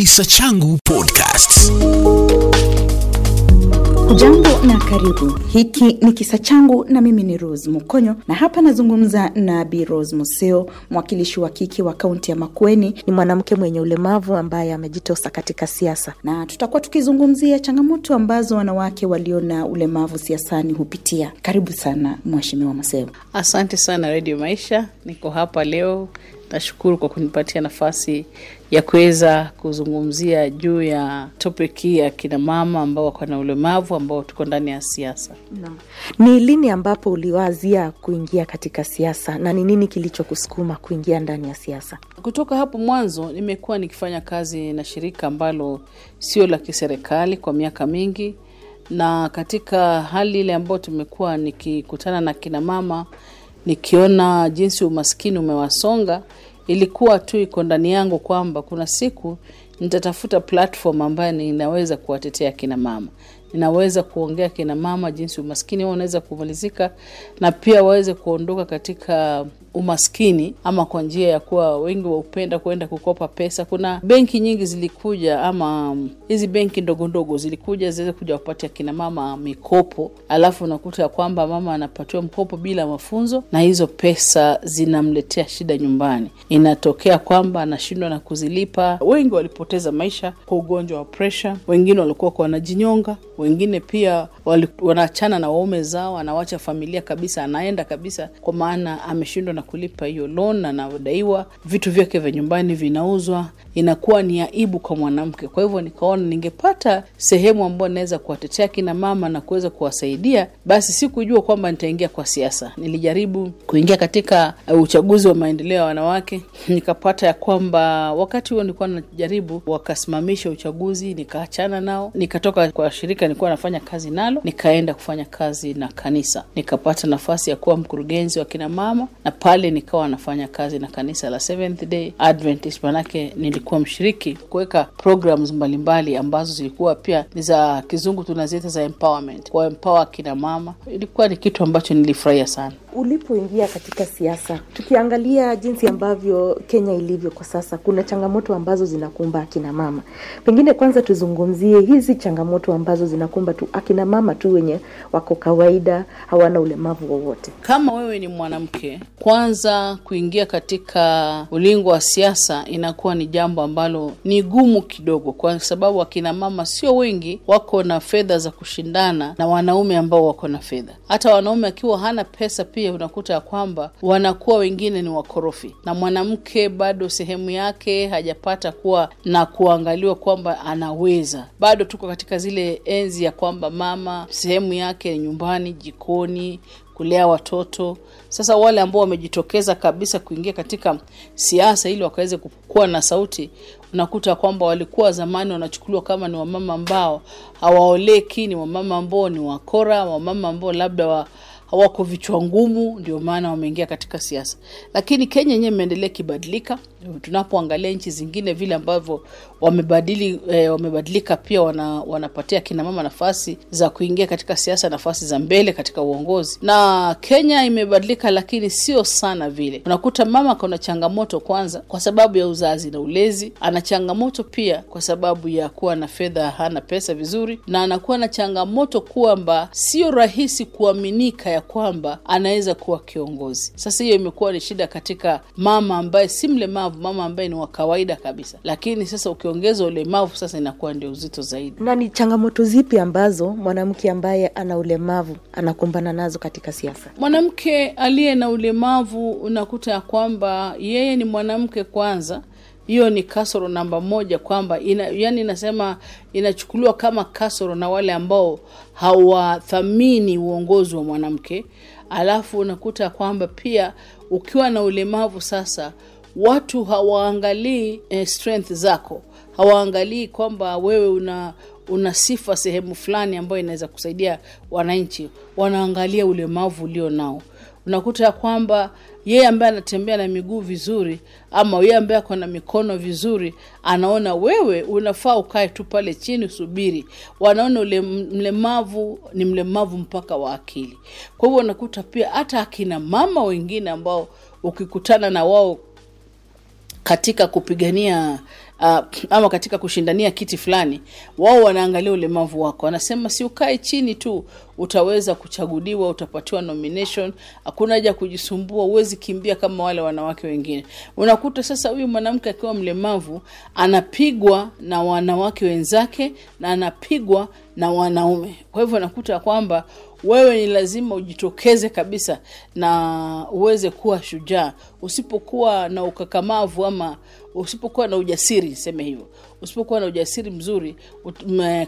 Kisa Changu Podcast. Jambo na karibu. Hiki ni kisa changu na mimi ni Rose Mukonyo, na hapa nazungumza na Bi Rose Museo, mwakilishi wa kike wa kaunti ya Makueni. ni mwanamke mwenye ulemavu ambaye amejitosa katika siasa. na tutakuwa tukizungumzia changamoto ambazo wanawake walio na ulemavu siasani hupitia. Karibu sana Mheshimiwa Museo. Asante sana Radio Maisha, niko hapa leo. Nashukuru kwa kunipatia nafasi ya kuweza kuzungumzia juu ya topic hii ya kina mama ambao wako na ulemavu ambao tuko ndani ya siasa. Ni lini ambapo uliwazia kuingia katika siasa na ni nini kilichokusukuma kuingia ndani ya siasa? Kutoka hapo mwanzo nimekuwa nikifanya kazi na shirika ambalo sio la kiserikali kwa miaka mingi, na katika hali ile ambayo tumekuwa nikikutana na kina mama, nikiona jinsi umaskini umewasonga, ilikuwa tu iko ndani yangu kwamba kuna siku nitatafuta platform ambayo ninaweza kuwatetea kina mama. Ninaweza kuongea kina mama jinsi umaskini wao unaweza kumalizika na pia waweze kuondoka katika umaskini ama kwa njia ya kuwa wengi waupenda kwenda kukopa pesa. Kuna benki nyingi zilikuja ama hizi benki ndogo ndogo zilikuja ziweze kuja wapatia kina mama mikopo, alafu unakuta kwamba mama anapatiwa mkopo bila mafunzo, na hizo pesa zinamletea shida nyumbani. Inatokea kwamba anashindwa na kuzilipa. Wengi walipoteza maisha kwa ugonjwa wa presha, wengine walikuwa wanajinyonga, wengine pia wanaachana na waume zao, anawacha familia kabisa, anaenda kabisa, kwa maana ameshindwa na kulipa hiyo loan na anadaiwa, vitu vyake vya nyumbani vinauzwa, inakuwa ni aibu kwa mwanamke. Kwa hivyo nikaona ningepata sehemu ambayo naweza kuwatetea kina mama na kuweza kuwasaidia, basi sikujua kwamba nitaingia kwa siasa. Nilijaribu kuingia katika uh, uchaguzi wa maendeleo ya wanawake, nikapata ya kwamba wakati huo nilikuwa najaribu, wakasimamisha uchaguzi, nikaachana nao, nikatoka kwa shirika nilikuwa nafanya kazi nalo, nikaenda kufanya kazi na kanisa, nikapata nafasi ya kuwa mkurugenzi wa kina mama, na pale nikawa nafanya kazi na kanisa la Seventh Day Adventist, manake nilikuwa mshiriki kuweka programs mbalimbali ambazo zilikuwa pia ni za kizungu tunaziita za empowerment, kwa empower kina mama. Ilikuwa ni kitu ambacho nilifurahia sana. Ulipoingia katika siasa, tukiangalia jinsi ambavyo Kenya ilivyo kwa sasa, kuna changamoto ambazo zinakumba akina mama. Pengine kwanza tuzungumzie hizi changamoto ambazo zinakumba tu akina mama tu wenye wako kawaida, hawana ulemavu wowote. Kama wewe ni mwanamke, kwanza kuingia katika ulingo wa siasa inakuwa ni jambo ambalo ni gumu kidogo, kwa sababu akina mama sio wengi wako na fedha za kushindana na wanaume ambao wako na fedha. Hata wanaume akiwa hana pesa, pia unakuta ya kwamba wanakuwa wengine ni wakorofi, na mwanamke bado sehemu yake hajapata kuwa na kuangaliwa kwamba anaweza. Bado tuko katika zile enzi ya kwamba mama sehemu yake ni nyumbani, jikoni kulea watoto. Sasa wale ambao wamejitokeza kabisa kuingia katika siasa ili wakaweze kuwa na sauti, unakuta kwamba walikuwa zamani wanachukuliwa kama ni wamama ambao hawaoleki, ni wamama ambao ni wakora, wamama ambao labda wa hawako vichwa ngumu, ndio maana wameingia katika siasa. Lakini Kenya yenyewe imeendelea ikibadilika. Tunapoangalia nchi zingine vile ambavyo wamebadili e, wamebadilika pia wana, wanapatia kina mama nafasi za kuingia katika siasa, nafasi za mbele katika uongozi. Na Kenya imebadilika, lakini sio sana vile. Unakuta mama kuna changamoto kwanza kwa sababu ya uzazi na ulezi, ana changamoto pia kwa sababu ya kuwa na fedha, hana pesa vizuri, na anakuwa na changamoto kwamba sio rahisi kuaminika ya kwamba anaweza kuwa kiongozi. Sasa hiyo imekuwa ni shida katika mama ambaye si mlemavu, mama ambaye ni wa kawaida kabisa, lakini sasa ukiongeza ulemavu sasa inakuwa ndio uzito zaidi. Na ni changamoto zipi ambazo mwanamke ambaye ana ulemavu anakumbana nazo katika siasa? Mwanamke aliye na ulemavu unakuta ya kwamba yeye ni mwanamke kwanza, hiyo ni kasoro namba moja, kwamba ina, yani inasema inachukuliwa kama kasoro na wale ambao hawathamini uongozi wa mwanamke. Alafu unakuta kwamba pia ukiwa na ulemavu sasa, watu hawaangalii eh, strength zako hawaangalii kwamba wewe una una sifa sehemu fulani ambayo inaweza kusaidia wananchi, wanaangalia ulemavu ulio nao. Unakuta ya kwamba yeye ambaye anatembea na miguu vizuri ama yeye ambaye ako na mikono vizuri, anaona wewe unafaa ukae tu pale chini usubiri. Wanaona ule mlemavu ni mlemavu mpaka wa akili. Kwa hivyo unakuta pia hata akina mama wengine ambao ukikutana na wao katika kupigania uh, ama katika kushindania kiti fulani, wao wanaangalia ulemavu wako, wanasema si ukae chini tu, utaweza kuchaguliwa, utapatiwa nomination, hakuna haja kujisumbua, huwezi kimbia kama wale wanawake wengine. Unakuta sasa huyu mwanamke akiwa mlemavu anapigwa na wanawake wenzake na anapigwa na wanaume. Kwa hivyo nakuta kwamba wewe ni lazima ujitokeze kabisa na uweze kuwa shujaa. Usipokuwa na ukakamavu ama usipokuwa na ujasiri, seme hivyo, usipokuwa na ujasiri mzuri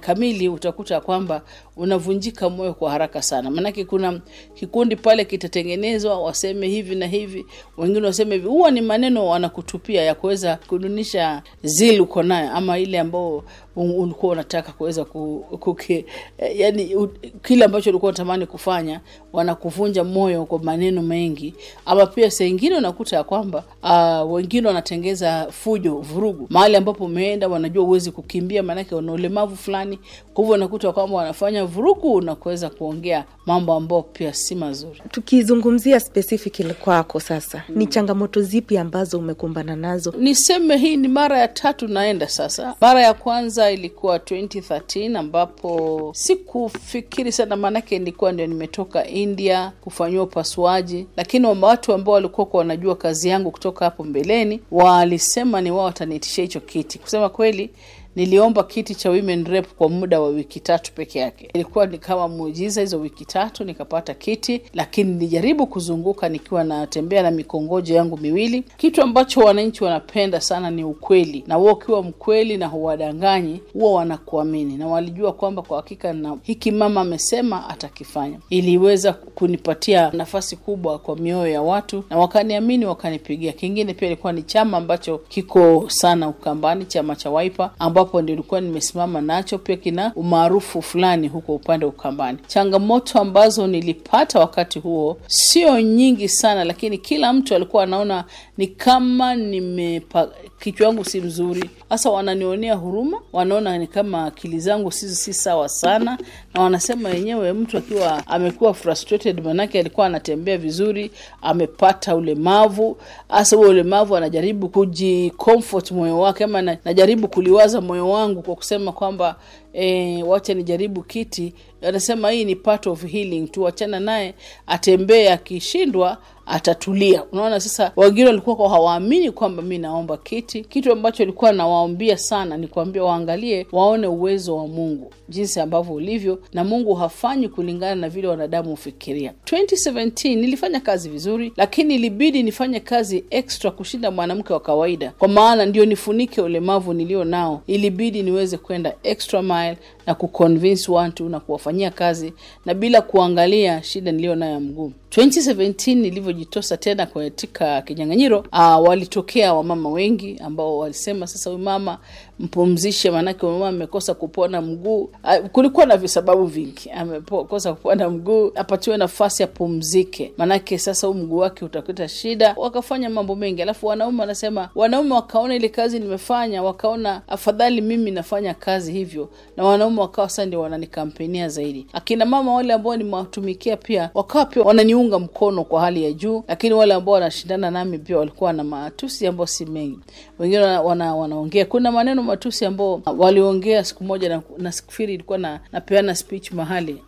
kamili, utakuta kwamba unavunjika moyo kwa haraka sana. Maanake kuna kikundi pale kitatengenezwa, waseme hivi na hivi, wengine waseme hivi. Huwa ni maneno wanakutupia ya kuweza kudunisha zili uko nayo ama ile ambao ulikuwa unataka kuweza kuke, yani kile ambacho ulikuwa unatamani kufanya, wanakuvunja moyo kwa maneno mengi, ama pia saa unakuta ya kwamba uh, wengine wanatengeza fujo, vurugu mahali ambapo umeenda, wanajua uwezi kukimbia, maanake una ulemavu fulani. Kwa hivyo unakuta kwamba wanafanya vurugu na kuweza kuongea mambo ambayo pia si mazuri. Tukizungumzia specifically kwako sasa, mm. ni changamoto zipi ambazo umekumbana nazo? Niseme hii ni mara ya tatu naenda sasa. Mara ya kwanza ilikuwa 2013 ambapo sikufikiri sana, maanake nilikuwa ndio nimetoka India kufanyiwa upasuaji, lakini watu ambao walikuwa wanajua kazi yangu kutoka hapo mbeleni walisema ni wao wataniitisha hicho kiti. Kusema kweli शैली niliomba kiti cha women rep kwa muda wa wiki tatu peke yake. Ilikuwa ni kama muujiza, hizo wiki tatu nikapata kiti, lakini nilijaribu kuzunguka nikiwa natembea na mikongojo yangu miwili. Kitu ambacho wananchi wanapenda sana ni ukweli, na huo ukiwa mkweli na huwadanganyi, huwa wanakuamini na walijua kwamba kwa hakika na hiki mama amesema atakifanya. Iliweza kunipatia nafasi kubwa kwa mioyo ya watu na wakaniamini, wakanipigia. Kingine pia ilikuwa ni chama ambacho kiko sana Ukambani, chama cha Wiper ambapo nilikuwa nimesimama nacho, pia kina umaarufu fulani huko upande wa Ukambani. Changamoto ambazo nilipata wakati huo sio nyingi sana, lakini kila mtu alikuwa anaona ni kama nimepa kichwa yangu si mzuri. hasa wananionea huruma, wanaona ni kama akili zangu si, si sawa sana, na wanasema wenyewe mtu akiwa amekuwa frustrated, manake alikuwa anatembea vizuri, amepata ulemavu. Hasa huo ulemavu anajaribu kujicomfort moyo wake, ama najaribu kuliwaza moyo wangu kwa kusema kwamba E, wacha nijaribu kiti. Anasema hii ni part of healing tu, wachana naye atembee, akishindwa atatulia. Unaona, sasa wengine walikuwa hawaamini kwamba mi naomba kiti. Kitu ambacho alikuwa nawaambia sana ni kuambia waangalie, waone uwezo wa Mungu jinsi ambavyo ulivyo, na Mungu hafanyi kulingana na vile wanadamu hufikiria. 2017 nilifanya kazi vizuri, lakini ilibidi nifanye kazi extra kushinda mwanamke wa kawaida, kwa maana ndio nifunike ulemavu nilio nao. Ilibidi niweze kwenda extra mile smile. Na kuconvince watu na kuwafanyia kazi na bila kuangalia shida niliyo nayo mguu. 2017 nilivyojitosa tena katika kinyang'anyiro, uh, walitokea wamama wengi ambao walisema sasa, huyu mama mpumzishe, maanake mama amekosa kupona mguu. Uh, kulikuwa na visababu vingi, amekosa kupona mguu, apatiwe nafasi apumzike, maanake sasa huu mguu wake utakuta shida. Wakafanya mambo mengi, alafu wanaume wanasema, wanaume wakaona ile kazi nimefanya, wakaona afadhali mimi nafanya kazi hivyo, na wanaume wakawa sasa ndio wananikampenia zaidi. Akina mama wale ambao nimewatumikia pia wakawa pia wananiunga mkono kwa hali ya juu, lakini wale ambao wanashindana nami pia walikuwa na matusi ambao si mengi. Wengine wana, wanaongea kuna maneno matusi ambao waliongea siku moja na, na sikufiri ilikuwa na napeana speech mahali.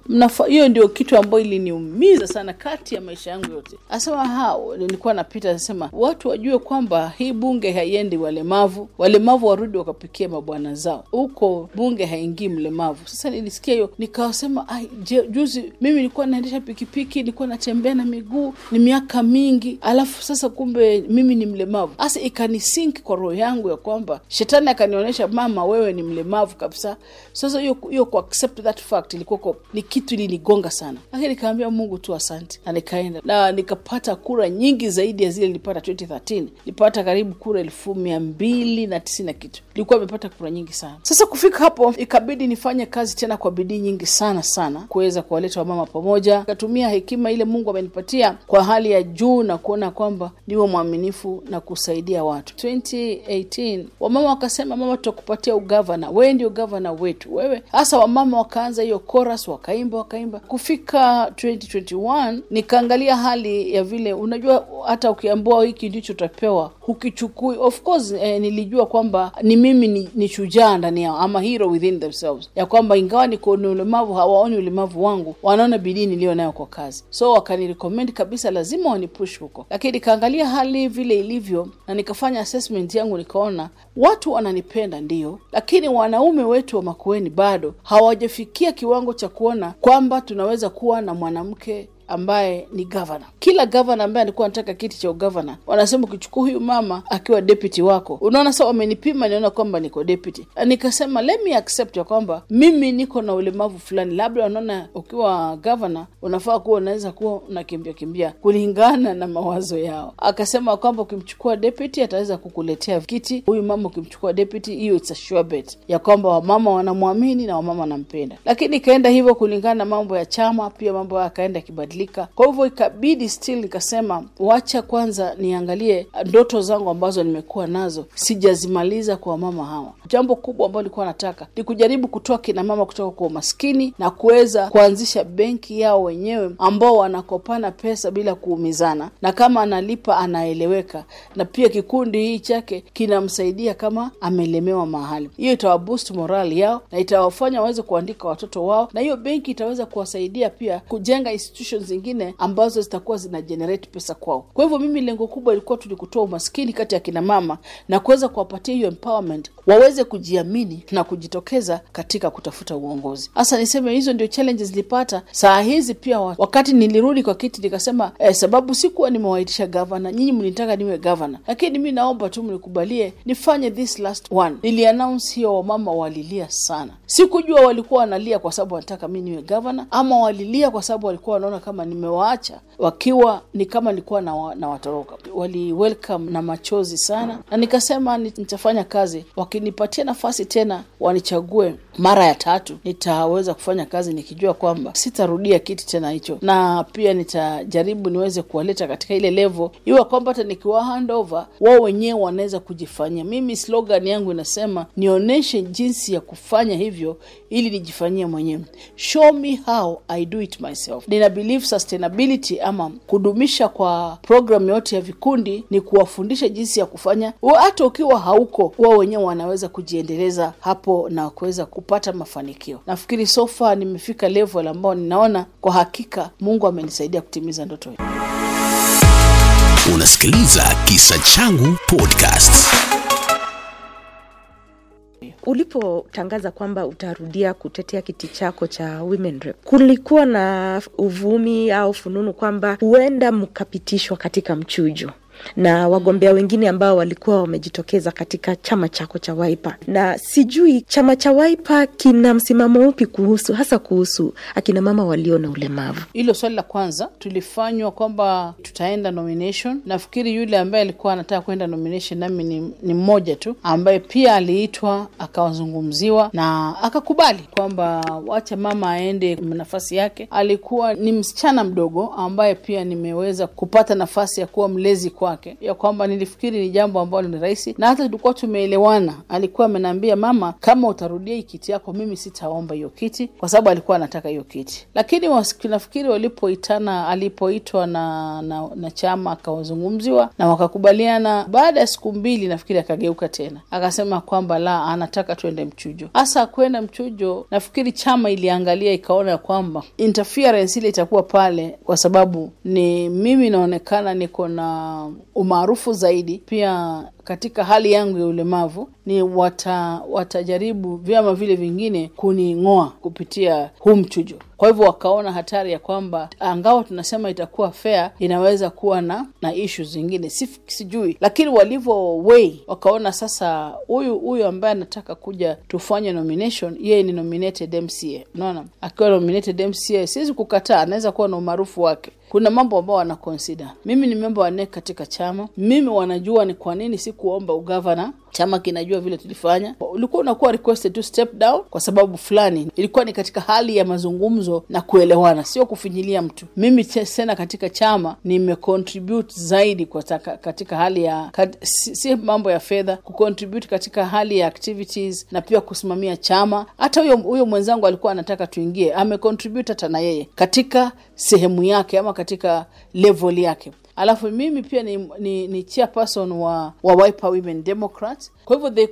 Hiyo ndio kitu ambayo iliniumiza sana kati ya maisha yangu yote. Asema hao nilikuwa napita nasema watu wajue kwamba hii bunge haiendi walemavu, walemavu warudi wakapikia mabwana zao. Huko bunge haingii mlemavu mlemavu. Sasa nilisikia hiyo nikawasema, ai, juzi mimi nilikuwa naendesha pikipiki, nilikuwa natembea na miguu, ni miaka mingi, alafu sasa kumbe mimi ni mlemavu. Sasa ikanisink kwa roho yangu ya kwamba shetani akanionyesha, mama, wewe ni mlemavu kabisa. Sasa hiyo hiyo ku accept that fact ilikuwa ni kitu ilinigonga sana, lakini nikaambia Mungu tu asante, na nikaenda na nikapata kura nyingi zaidi ya zile nilipata 2013 nilipata karibu kura elfu mia mbili na tisini na kitu, nilikuwa nimepata kura nyingi sana. Sasa kufika hapo, ikabidi nifanye kazi tena kwa bidii nyingi sana sana kuweza kuwaleta wamama pamoja, katumia hekima ile Mungu amenipatia kwa hali ya juu na kuona kwamba niwe mwaminifu na kusaidia watu. 2018 wamama wakasema, mama, tutakupatia ugavana, wewe ndio gavana wetu wewe. Hasa wamama wakaanza hiyo chorus, wakaimba wakaimba. Kufika 2021 nikaangalia hali ya vile, unajua hata ukiambua hiki ndicho utapewa hukichukui. Of course eh, nilijua kwamba ni mimi ni, ni shujaa ndani yao ama hero within themselves, ya kwamba ingawa niko ni ulemavu hawaoni ulemavu wangu, wanaona bidii niliyo nayo kwa kazi, so wakanirecommend kabisa, lazima wanipush huko. Lakini nikaangalia hali vile ilivyo na nikafanya assessment yangu, nikaona watu wananipenda ndio, lakini wanaume wetu wa Makueni bado hawajafikia kiwango cha kuona kwamba tunaweza kuwa na mwanamke ambaye ni gavana. Kila gavana ambaye alikuwa anataka kiti cha ugavana, wanasema ukichukua huyu mama akiwa deputy wako, unaona sasa, wamenipima niona kwamba niko deputy. Nikasema let me accept ya kwamba mimi niko na ulemavu fulani, labda wanaona ukiwa gavana unafaa kuwa unaweza kuwa unakimbia kimbia kulingana na mawazo yao. Akasema kwamba ukimchukua deputy ataweza kukuletea kiti. Huyu mama ukimchukua deputy, hiyo it's a sure bet ya kwamba wamama wanamwamini na wamama wanampenda. Lakini ikaenda hivyo kulingana na mambo ya chama, pia mambo yakaenda kibadilika kwa hivyo ikabidi still nikasema wacha kwanza niangalie ndoto zangu ambazo nimekuwa nazo sijazimaliza kwa wamama hawa. Jambo kubwa ambalo nilikuwa nataka ni kujaribu kutoa kina mama kutoka kwa umaskini na kuweza kuanzisha benki yao wenyewe ambao wanakopana pesa bila kuumizana, na kama analipa anaeleweka, na pia kikundi hii chake kinamsaidia kama amelemewa mahali. Hiyo itawaboost morali yao na itawafanya waweze kuandika watoto wao, na hiyo benki itaweza kuwasaidia pia kujenga institutions zingine ambazo zitakuwa zina generate pesa kwao. Kwa hivyo mimi lengo kubwa ilikuwa tu ni kutoa umaskini kati ya kina mama na kuweza kuwapatia hiyo empowerment, waweze kujiamini na kujitokeza katika kutafuta uongozi. Hasa niseme hizo ndio challenges nilipata saa hizi. Pia wakati nilirudi kwa kiti nikasema, eh, sababu sikuwa nimewaitisha gavana, nyinyi mlitaka niwe gavana, lakini mi naomba tu mnikubalie nifanye this last one. Niliannounce hiyo, wamama walilia sana. Sikujua walikuwa wanalia kwa sababu wanataka mi niwe gavana ama walilia kwa sababu walikuwa wanaona kama nimewaacha wakiwa ni kama nilikuwa na, na watoroka. Wali welcome na machozi sana, na nikasema nitafanya kazi. Wakinipatia nafasi tena wanichague mara ya tatu, nitaweza kufanya kazi nikijua kwamba sitarudia kiti tena hicho, na pia nitajaribu niweze kuwaleta katika ile level, iwa kwamba hata nikiwa handover wao wenyewe wanaweza kujifanyia. Mimi slogan yangu inasema nionyeshe jinsi ya kufanya hivyo ili nijifanyie mwenyewe, show me how I do it myself. Nina believe sustainability ama kudumisha kwa programu yote ya vikundi ni kuwafundisha jinsi ya kufanya, hata ukiwa hauko, wao wenyewe wanaweza kujiendeleza hapo na kuweza kupata mafanikio. Nafikiri sofa nimefika level ambao ninaona kwa hakika Mungu amenisaidia kutimiza ndoto hii. Unasikiliza Kisa Changu Podcast. Ulipotangaza kwamba utarudia kutetea kiti chako cha women rep, kulikuwa na uvumi au fununu kwamba huenda mkapitishwa katika mchujo na wagombea wengine ambao walikuwa wamejitokeza katika chama chako cha Waipa, na sijui chama cha Waipa kina msimamo upi kuhusu hasa kuhusu akina mama walio na ulemavu. Hilo swali la kwanza tulifanywa kwamba tutaenda nomination. Nafikiri yule ambaye alikuwa anataka kwenda nomination nami ni, ni mmoja tu ambaye pia aliitwa akawazungumziwa na akakubali kwamba wacha mama aende nafasi yake. Alikuwa ni msichana mdogo ambaye pia nimeweza kupata nafasi ya kuwa mlezi kwake, ya kwamba nilifikiri ni jambo ambalo ni rahisi, na hata tulikuwa tumeelewana. Alikuwa ameniambia mama, kama utarudia hii kiti yako, mimi sitaomba hiyo kiti, kwa sababu alikuwa anataka hiyo kiti. Lakini nafikiri walipoitana, alipoitwa na, na, na chama akawazungumziwa na wakakubaliana. Baada ya siku mbili, nafikiri akageuka tena akasema kwamba la, anataka tuende mchujo. Hasa kwenda mchujo, nafikiri chama iliangalia ikaona ya kwamba interference ile itakuwa pale, kwa sababu ni mimi naonekana niko na umaarufu zaidi. Pia katika hali yangu ya ulemavu ni wata, watajaribu vyama vile vingine kuning'oa kupitia huu mchujo. Kwa hivyo wakaona hatari ya kwamba angawa tunasema itakuwa fair, inaweza kuwa na na issues zingine. Si, sijui, lakini walivyo wei wakaona sasa, huyu huyu ambaye anataka kuja tufanye nomination, yeye ni nominated MCA. Unaona, akiwa nominated MCA siwezi kukataa, anaweza kuwa na umaarufu wake kuna mambo ambao wana consider. Mimi ni memba wa NEC katika chama, mimi wanajua ni kwa nini sikuomba ugavana. Chama kinajua vile tulifanya. Ulikuwa unakuwa requested to step down kwa sababu fulani, ilikuwa ni katika hali ya mazungumzo na kuelewana, sio kufinyilia mtu. Mimi tena katika chama nimecontribute zaidi kwa taka, katika hali ya kat, si, si mambo ya fedha, kucontribute katika hali ya activities na pia kusimamia chama. Hata huyo huyo mwenzangu alikuwa anataka tuingie, amecontribute hata na yeye katika sehemu yake ama katika level yake alafu mimi pia ni, ni, ni chairperson wa, wa Wiper Women Democrats. Kwa hivyo they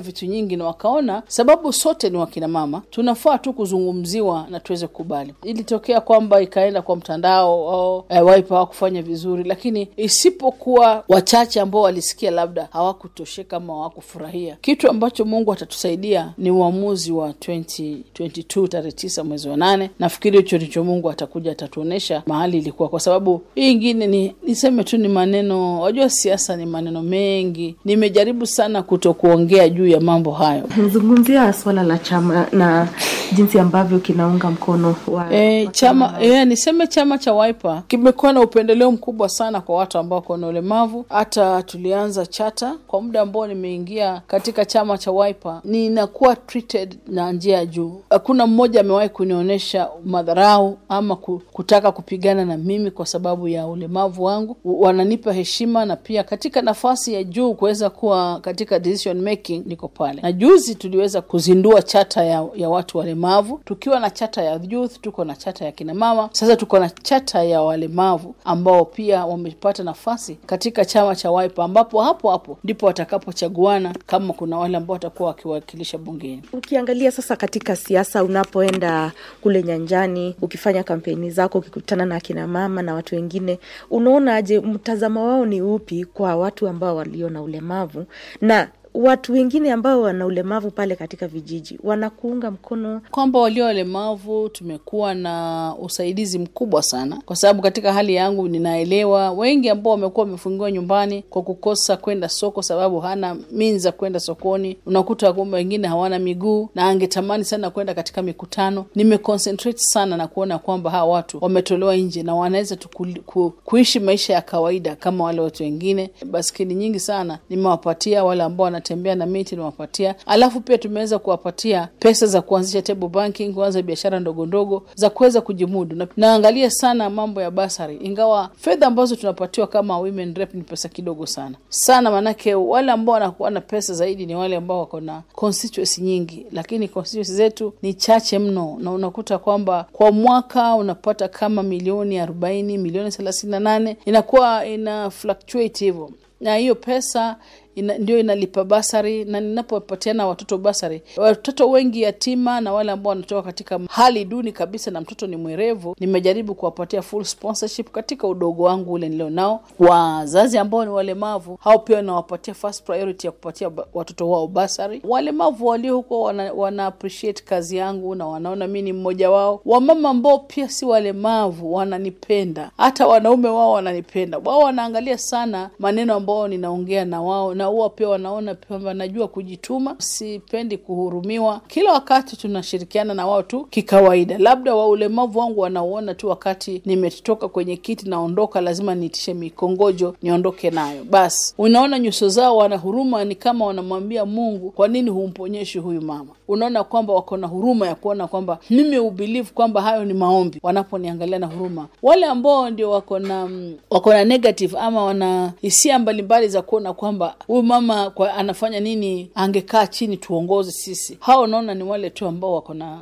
vitu nyingi na wakaona sababu sote ni wakina mama, tunafaa tu kuzungumziwa na tuweze kukubali. Ilitokea kwamba ikaenda kwa mtandao au eh, Wiper hawakufanya vizuri, lakini isipokuwa wachache ambao walisikia labda hawakutosheka ama hawakufurahia. Kitu ambacho Mungu atatusaidia ni uamuzi wa 2022 tarehe tisa mwezi wa nane. Nafikiri hicho ndicho Mungu atakuja atatuonyesha mahali ilikuwa, kwa sababu hii ingine ni niseme tu ni maneno. Wajua, siasa ni maneno mengi. Nimejaribu sana kuto kuongea juu ya mambo hayo. nazungumzia swala la chama na jinsi ambavyo kinaunga mkono wa, E, chama e, niseme chama cha Wiper kimekuwa na upendeleo mkubwa sana kwa watu ambao wako na ulemavu. Hata tulianza chata kwa muda ambao nimeingia katika chama cha Wiper, ninakuwa treated na njia ya juu. Hakuna mmoja amewahi kunionyesha madharau ama kutaka kupigana na mimi kwa sababu ya ulemavu wangu. Wananipa heshima na pia katika nafasi ya juu kuweza kuwa katika decision making, niko pale. Na juzi tuliweza kuzindua chata ya, ya watu walemavu, tukiwa na chata ya youth, tuko na chata ya kinamama, sasa tuko na chata ya walemavu ambao pia wamepata nafasi katika chama cha Wiper, ambapo hapo hapo ndipo watakapochaguana kama kuna wale ambao watakuwa wakiwakilisha bungeni. Ukiangalia sasa katika siasa, unapoenda kule nyanjani, ukifanya kampeni zako, ukikutana na akinamama na watu wengine, unaonaje, mtazamo wao ni upi kwa watu ambao walio na ulemavu na watu wengine ambao wana ulemavu pale katika vijiji wanakuunga mkono? kwamba walio walemavu tumekuwa na usaidizi mkubwa sana, kwa sababu katika hali yangu ninaelewa wengi ambao wamekuwa wamefungiwa nyumbani kwa kukosa kwenda soko, sababu hana means za kwenda sokoni. Unakuta kwamba wengine hawana miguu na angetamani sana kwenda katika mikutano. Nimeconcentrate sana na kuona kwamba hawa watu wametolewa nje na wanaweza tu ku, ku, kuishi maisha ya kawaida kama wale watu wengine. Baskeli nyingi sana nimewapatia wale ambao wanatembea na miti, nimewapatia alafu pia tumeweza kuwapatia pesa za kuanzisha table banking, kuanza biashara ndogo ndogo za kuweza kujimudu. Na, naangalia sana mambo ya basari, ingawa fedha ambazo tunapatiwa kama women rep ni pesa kidogo sana. Sana, maanake wale ambao wanakuwa na pesa zaidi ni wale ambao wako na constituency nyingi, lakini constituency zetu ni chache mno, na unakuta kwamba kwa mwaka unapata kama milioni arobaini, milioni thelathini na nane. Inakuwa ina fluctuate hivyo, na hiyo pesa ina, ndio inalipa basari na ninapopatiana watoto basari, watoto wengi yatima na wale ambao wanatoka katika hali duni kabisa na mtoto ni mwerevu, nimejaribu kuwapatia full sponsorship katika udogo wangu ule nilio nao. Wazazi ambao ni walemavu, hao pia nawapatia first priority ya kupatia watoto wao basari. Walemavu walio huko wana, wana appreciate kazi yangu na wanaona mi ni mmoja wao. Wamama ambao pia si walemavu wananipenda, hata wanaume wao wananipenda. Wao wanaangalia sana maneno ambao ninaongea na wao na huwa pia wanaona kwamba najua kujituma, sipendi kuhurumiwa. Kila wakati tunashirikiana na wao tu kikawaida. Labda wa ulemavu wangu wanauona tu wakati nimetoka kwenye kiti naondoka, lazima niitishe mikongojo niondoke nayo. Basi unaona nyuso zao wana huruma, ni kama wanamwambia Mungu, kwa nini humponyeshi huyu mama? Unaona kwamba wako na huruma ya kuona kwamba mimi ubelieve kwamba hayo ni maombi, wanaponiangalia na huruma. Wale ambao ndio wako na mm, wako na negative ama wana hisia mbalimbali za kuona kwamba huyu mama kwa anafanya nini, angekaa chini tuongoze sisi, hao unaona ni wale tu ambao wako na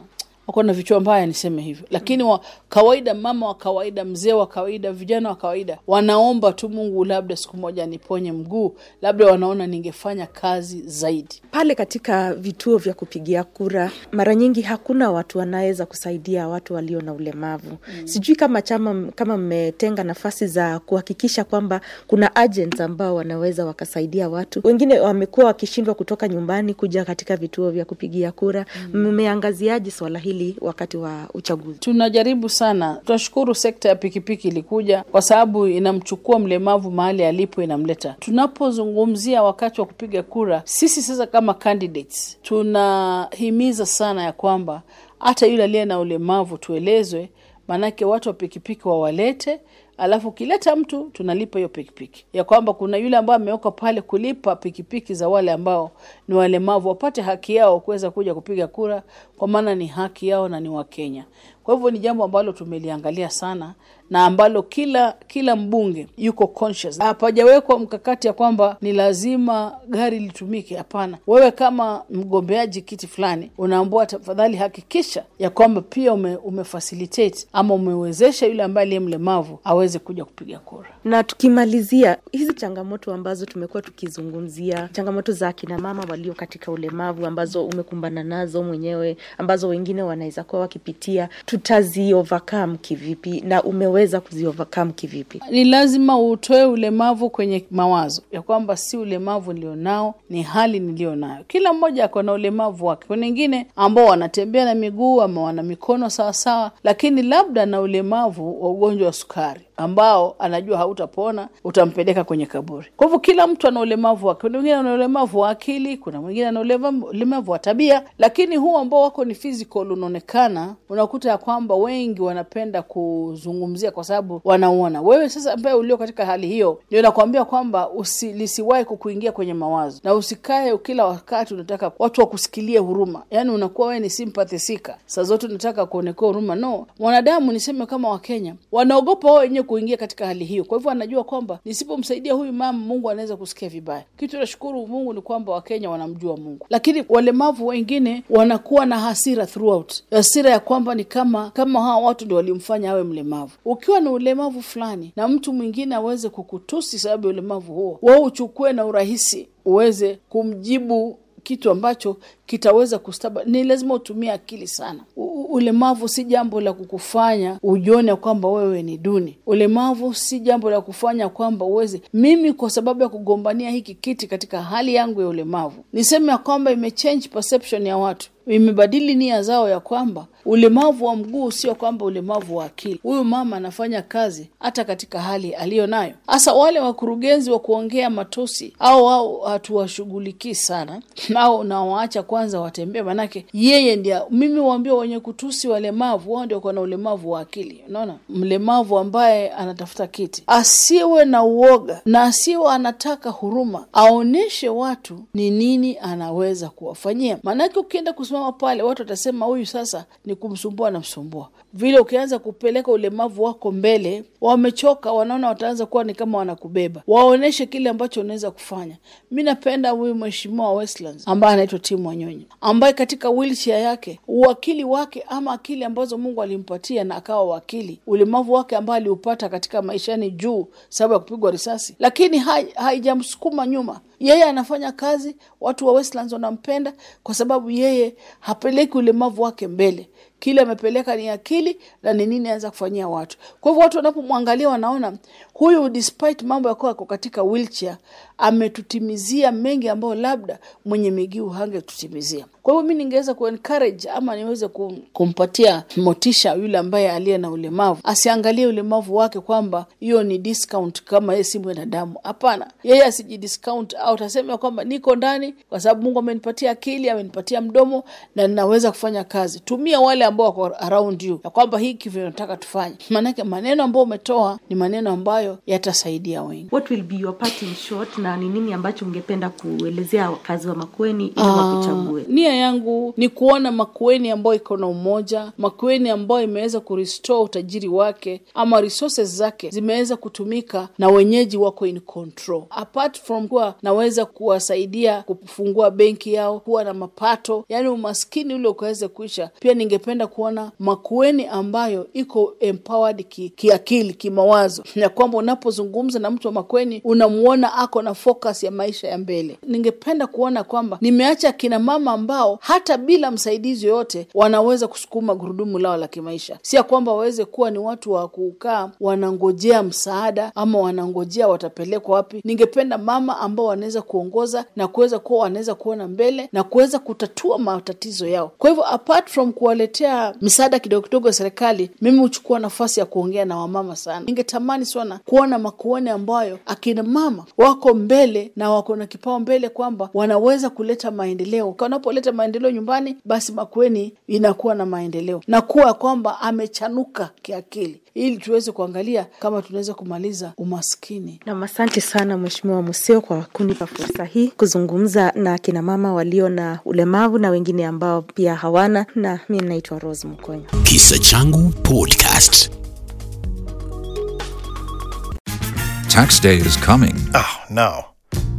wako na vichwa mbaya, niseme hivyo. Lakini wa kawaida, mama wa kawaida, mzee wa kawaida, vijana wa kawaida wanaomba tu Mungu, labda siku moja niponye mguu, labda wanaona ningefanya kazi zaidi. Pale katika vituo vya kupigia kura, mara nyingi hakuna watu wanaweza kusaidia watu walio na ulemavu. Mm. Sijui kama chama kama mmetenga nafasi za kuhakikisha kwamba kuna agents ambao wanaweza wakasaidia watu. Wengine wamekuwa wakishindwa kutoka nyumbani kuja katika vituo vya kupigia kura. Mmeangaziaje swala hili wakati wa uchaguzi? Tunajaribu sana. Tunashukuru sekta ya pikipiki ilikuja, kwa sababu inamchukua mlemavu mahali alipo, inamleta. Tunapozungumzia wakati wa kupiga kura, sisi sasa kama candidates tunahimiza sana ya kwamba hata yule aliye na ulemavu tuelezwe, maanake watu wa pikipiki wawalete alafu ukileta mtu tunalipa hiyo pikipiki, ya kwamba kuna yule ambaye amewekwa pale kulipa pikipiki za wale ambao ni walemavu wapate haki yao kuweza kuja kupiga kura, kwa maana ni haki yao na ni Wakenya. Kwa hivyo ni jambo ambalo tumeliangalia sana na ambalo kila kila mbunge yuko conscious. Hapajawekwa mkakati ya kwamba ni lazima gari litumike. Hapana, wewe kama mgombeaji kiti fulani unaambua, tafadhali hakikisha ya kwamba pia ume, umefacilitate ama umewezesha yule ambaye aliye mlemavu aweze kuja kupiga kura. Na tukimalizia hizi changamoto ambazo tumekuwa tukizungumzia, changamoto za akina mama walio katika ulemavu ambazo umekumbana nazo mwenyewe, ambazo wengine wanaweza kuwa wakipitia, tutazi overcome kivipi na umeweza kuzi overcome kivipi? Ni lazima utoe ulemavu kwenye mawazo ya kwamba si ulemavu nilionao, ni hali nilionayo. Kila mmoja ako na ulemavu wake. Kuna wengine ambao wanatembea na miguu ama wana mikono sawasawa, lakini labda na ulemavu wa ugonjwa wa sukari ambao anajua hautapona, utampeleka kwenye kaburi. Kwa hivyo kila mtu ana ulemavu wake. Kuna mwingine ana ulemavu wa akili, kuna mwingine ana ulemavu wa tabia, lakini huu ambao wako ni physical unaonekana, unakuta ya kwamba wengi wanapenda kuzungumzia kwa sababu wanauona. Wewe sasa ambaye ulio katika hali hiyo, ndio nakwambia kwamba usi, lisiwahi kukuingia kwenye mawazo na usikae kila wakati unataka watu wakusikilie huruma, yaani unakuwa wewe ni sympathy seeker, saa zote unataka kuonekea huruma. No, mwanadamu niseme kama Wakenya wanaogopa wao wenyewe kuingia katika hali hiyo. Kwa hivyo anajua kwamba nisipomsaidia huyu mama, Mungu anaweza kusikia vibaya. Kitu nashukuru Mungu ni kwamba Wakenya wanamjua Mungu, lakini walemavu wengine wanakuwa na hasira throughout, hasira ya kwamba ni kama kama hawa watu ndio walimfanya awe mlemavu. Ukiwa na ulemavu fulani na mtu mwingine aweze kukutusi sababu ya ulemavu huo, wao uchukue na urahisi uweze kumjibu kitu ambacho kitaweza kustaba. Ni lazima utumie akili sana. U ulemavu si jambo la kukufanya ujione kwamba wewe ni duni. Ulemavu si jambo la kufanya kwamba uweze, mimi kwa sababu ya kugombania hiki kiti katika hali yangu ya ulemavu, niseme ya kwamba imechange perception ya watu imebadili nia zao ya kwamba ulemavu wa mguu sio kwamba ulemavu wa akili. Huyu mama anafanya kazi hata katika hali aliyo nayo. Hasa wale wakurugenzi wa kuongea matusi au au hatuwashughulikii sana au nawaacha kwanza watembee, manake yeye ndia. Mimi waambia wenye kutusi walemavu, wao ndio na ulemavu wa akili. Unaona, mlemavu ambaye anatafuta kiti asiwe na uoga na asiwe anataka huruma, aoneshe watu ni nini anaweza kuwafanyia, maanake ukienda kusimama pale watu watasema huyu sasa ni kumsumbua na msumbua. Vile ukianza kupeleka ulemavu wako mbele, wamechoka, wanaona wataanza kuwa ni kama wanakubeba. Waoneshe kile ambacho unaweza kufanya. Mi napenda huyu mheshimiwa Westlands ambaye anaitwa Tim Wanyonyi, ambaye katika wheelchair yake uwakili wake ama akili ambazo Mungu alimpatia na akawa wakili, ulemavu wake ambao aliupata katika maishani juu sababu ya kupigwa risasi, lakini haijamsukuma hai nyuma yeye anafanya kazi, watu wa Westlands wanampenda kwa sababu yeye hapeleki ulemavu wake mbele. Kile amepeleka ni akili na ni nini anaweza kufanyia watu. Kwa hivyo watu wanapomwangalia wanaona huyu, despite mambo ya ako katika wheelchair, ametutimizia mengi ambayo labda mwenye miguu hangetutimizia. Kwa hivyo mi ningeweza kuencourage ama niweze kumpatia motisha yule ambaye aliye na ulemavu, asiangalie ulemavu wake kwamba hiyo ni discount kama yeye si mwanadamu. Hapana, yeye asijidiscount au tasema kwamba niko ndani kwa sababu Mungu amenipatia akili, amenipatia mdomo na ninaweza kufanya kazi. Tumia wale ambao wako around you, ya kwamba hiki vinataka nataka tufanye, maanake maneno ambayo umetoa ni maneno ambayo yatasaidia wengi. What will be your parting shot, na ni nini ambacho ungependa kuelezea wakazi wa Makueni ili wakuchague? Nia yangu ni kuona Makueni ambayo iko na umoja, Makueni ambayo imeweza kurestore utajiri wake ama resources zake zimeweza kutumika na wenyeji wako in control. Apart from kuwa naweza kuwasaidia kufungua benki yao, kuwa na mapato, yani umaskini ule ukaweza kuisha. Pia ningependa ningependa kuona makueni ambayo iko empowered ki, kiakili kimawazo, ya kwamba unapozungumza na mtu wa Makueni unamuona ako na focus ya maisha ya mbele. Ningependa kuona kwamba nimeacha kina mama ambao hata bila msaidizi yoyote wanaweza kusukuma gurudumu lao la kimaisha, si ya kwamba waweze kuwa ni watu wa kukaa wanangojea msaada ama wanangojea watapelekwa wapi. Ningependa mama ambao wanaweza kuongoza na kuweza kuwa wanaweza kuona mbele na kuweza kutatua matatizo yao. Kwa hivyo apart from kuwaletea misaada kidogo kidogo ya serikali, mimi huchukua nafasi ya kuongea na wamama sana. Ningetamani sana kuona makuoni ambayo akina mama wako mbele na wako na kipao mbele kwamba wanaweza kuleta maendeleo. Wanapoleta maendeleo nyumbani, basi makueni inakuwa na maendeleo na kuwa kwamba amechanuka kiakili, ili tuweze kuangalia kama tunaweza kumaliza umaskini. Nam, asante sana Mheshimiwa Museo kwa kunipa fursa hii kuzungumza na kinamama walio na ulemavu na wengine ambao pia hawana, na mi naitwa Rose Mkonyo. Kisa Changu Podcast. Tax day is coming. Oh, no.